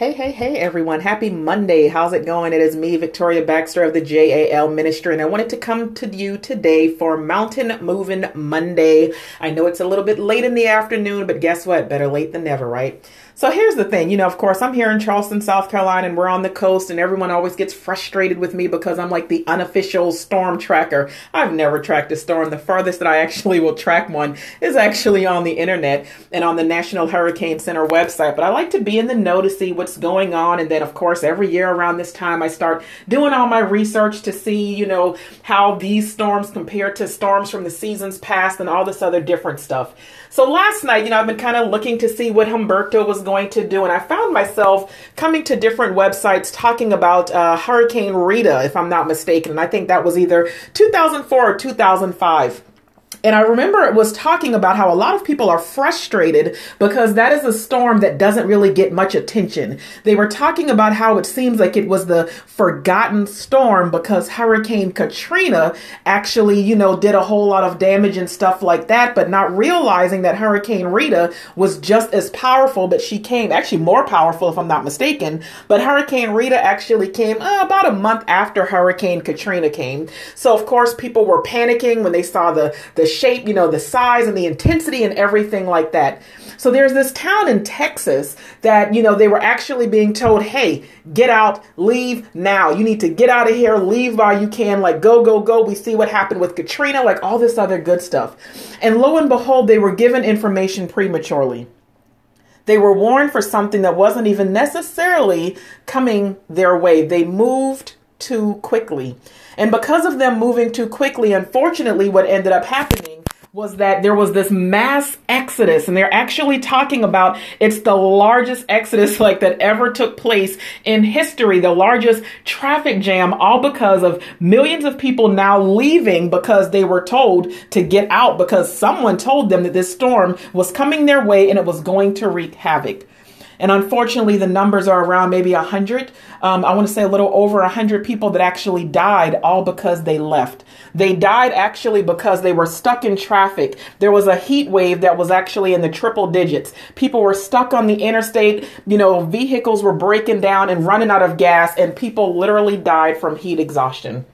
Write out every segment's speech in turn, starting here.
Hey, hey, hey, everyone. Happy Monday. How's it going? It is me, Victoria Baxter of the JAL Ministry, and I wanted to come to you today for Mountain Moving Monday. I know it's a little bit late in the afternoon, but guess what? Better late than never, right? So here's the thing, you know, of course, I'm here in Charleston, South Carolina, and we're on the coast, and everyone always gets frustrated with me because I'm like the unofficial storm tracker. I've never tracked a storm. The farthest that I actually will track one is actually on the internet and on the National Hurricane Center website. But I like to be in the know to see what's going on. And then, of course, every year around this time, I start doing all my research to see, you know, how these storms compare to storms from the seasons past and all this other different stuff. So last night, you know, I've been kind of looking to see what Humberto was going to do, and I found myself coming to different websites talking about uh, Hurricane Rita, if I'm not mistaken. And I think that was either 2004 or 2005. And I remember it was talking about how a lot of people are frustrated because that is a storm that doesn't really get much attention. They were talking about how it seems like it was the forgotten storm because Hurricane Katrina actually, you know, did a whole lot of damage and stuff like that, but not realizing that Hurricane Rita was just as powerful, but she came actually more powerful if I'm not mistaken. But Hurricane Rita actually came uh, about a month after Hurricane Katrina came. So of course people were panicking when they saw the the shape, you know, the size and the intensity and everything like that. So there's this town in Texas that, you know, they were actually being told, hey, get out, leave now. You need to get out of here, leave while you can, like go, go, go. We see what happened with Katrina, like all this other good stuff. And lo and behold, they were given information prematurely. They were warned for something that wasn't even necessarily coming their way. They moved too quickly. And because of them moving too quickly, unfortunately, what ended up happening was that there was this mass exodus. And they're actually talking about it's the largest exodus like that ever took place in history. The largest traffic jam all because of millions of people now leaving because they were told to get out because someone told them that this storm was coming their way and it was going to wreak havoc and unfortunately, the numbers are around maybe 100. Um, I want to say a little over 100 people that actually died all because they left. They died actually because they were stuck in traffic. There was a heat wave that was actually in the triple digits. People were stuck on the interstate. You know, vehicles were breaking down and running out of gas, and people literally died from heat exhaustion.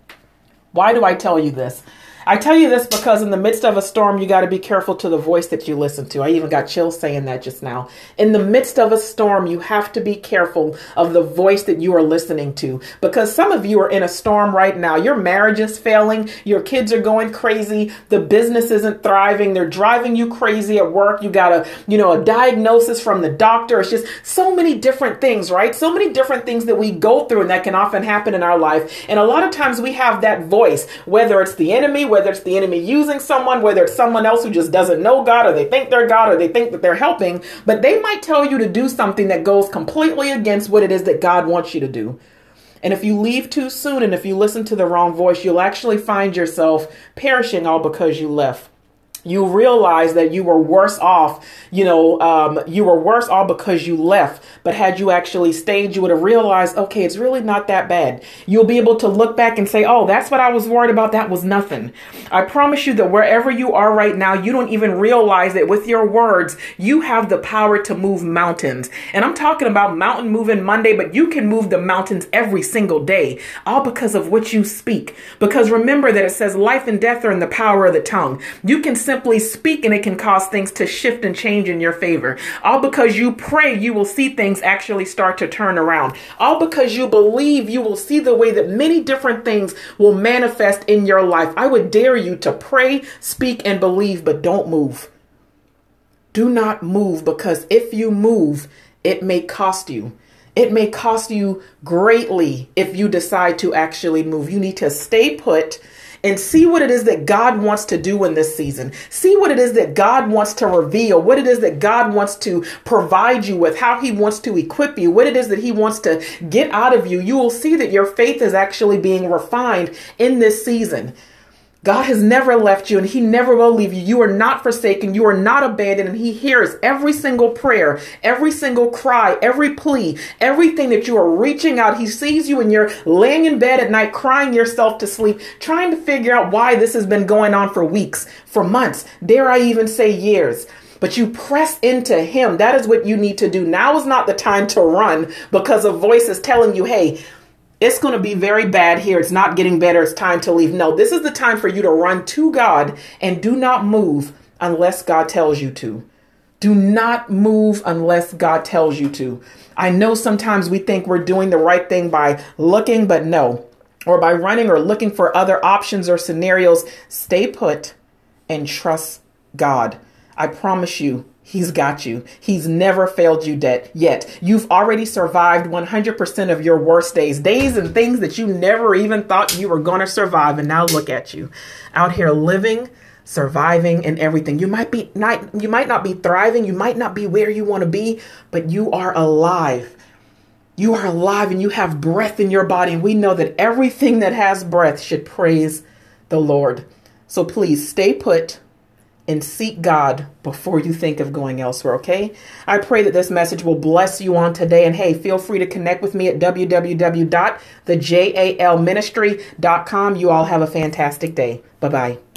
Why do I tell you this? I tell you this because in the midst of a storm, you got to be careful to the voice that you listen to. I even got chills saying that just now. In the midst of a storm, you have to be careful of the voice that you are listening to because some of you are in a storm right now. Your marriage is failing, your kids are going crazy, the business isn't thriving, they're driving you crazy at work. You got a, you know, a diagnosis from the doctor. It's just so many different things, right? So many different things that we go through and that can often happen in our life. And a lot of times we have that voice, whether it's the enemy, whether it's the enemy using someone, whether it's someone else who just doesn't know God or they think they're God or they think that they're helping, but they might tell you to do something that goes completely against what it is that God wants you to do. And if you leave too soon and if you listen to the wrong voice, you'll actually find yourself perishing all because you left you realize that you were worse off, you know, um, you were worse off because you left. But had you actually stayed, you would have realized, okay, it's really not that bad. You'll be able to look back and say, oh, that's what I was worried about. That was nothing. I promise you that wherever you are right now, you don't even realize that with your words, you have the power to move mountains. And I'm talking about mountain moving Monday, but you can move the mountains every single day, all because of what you speak. Because remember that it says life and death are in the power of the tongue. You can simply simply speak and it can cause things to shift and change in your favor. All because you pray, you will see things actually start to turn around. All because you believe, you will see the way that many different things will manifest in your life. I would dare you to pray, speak, and believe, but don't move. Do not move because if you move, it may cost you. It may cost you greatly if you decide to actually move. You need to stay put and see what it is that God wants to do in this season. See what it is that God wants to reveal, what it is that God wants to provide you with, how He wants to equip you, what it is that He wants to get out of you. You will see that your faith is actually being refined in this season. God has never left you and He never will leave you. You are not forsaken. You are not abandoned. And He hears every single prayer, every single cry, every plea, everything that you are reaching out. He sees you and you're laying in bed at night, crying yourself to sleep, trying to figure out why this has been going on for weeks, for months, dare I even say years. but you press into Him. That is what you need to do. Now is not the time to run because a voice is telling you, hey, it's going to be very bad here. It's not getting better. It's time to leave. No, this is the time for you to run to God and do not move unless God tells you to. Do not move unless God tells you to. I know sometimes we think we're doing the right thing by looking, but no, or by running or looking for other options or scenarios. Stay put and trust God. I promise you, He's got you. He's never failed you debt yet. You've already survived 100% of your worst days, days and things that you never even thought you were going to survive. And now look at you out here living, surviving and everything. You might be not, you might not be thriving. You might not be where you want to be, but you are alive. You are alive and you have breath in your body. And we know that everything that has breath should praise the Lord. So please stay put and seek God before you think of going elsewhere, okay? I pray that this message will bless you on today. And hey, feel free to connect with me at www.thejalministry.com. You all have a fantastic day. Bye bye.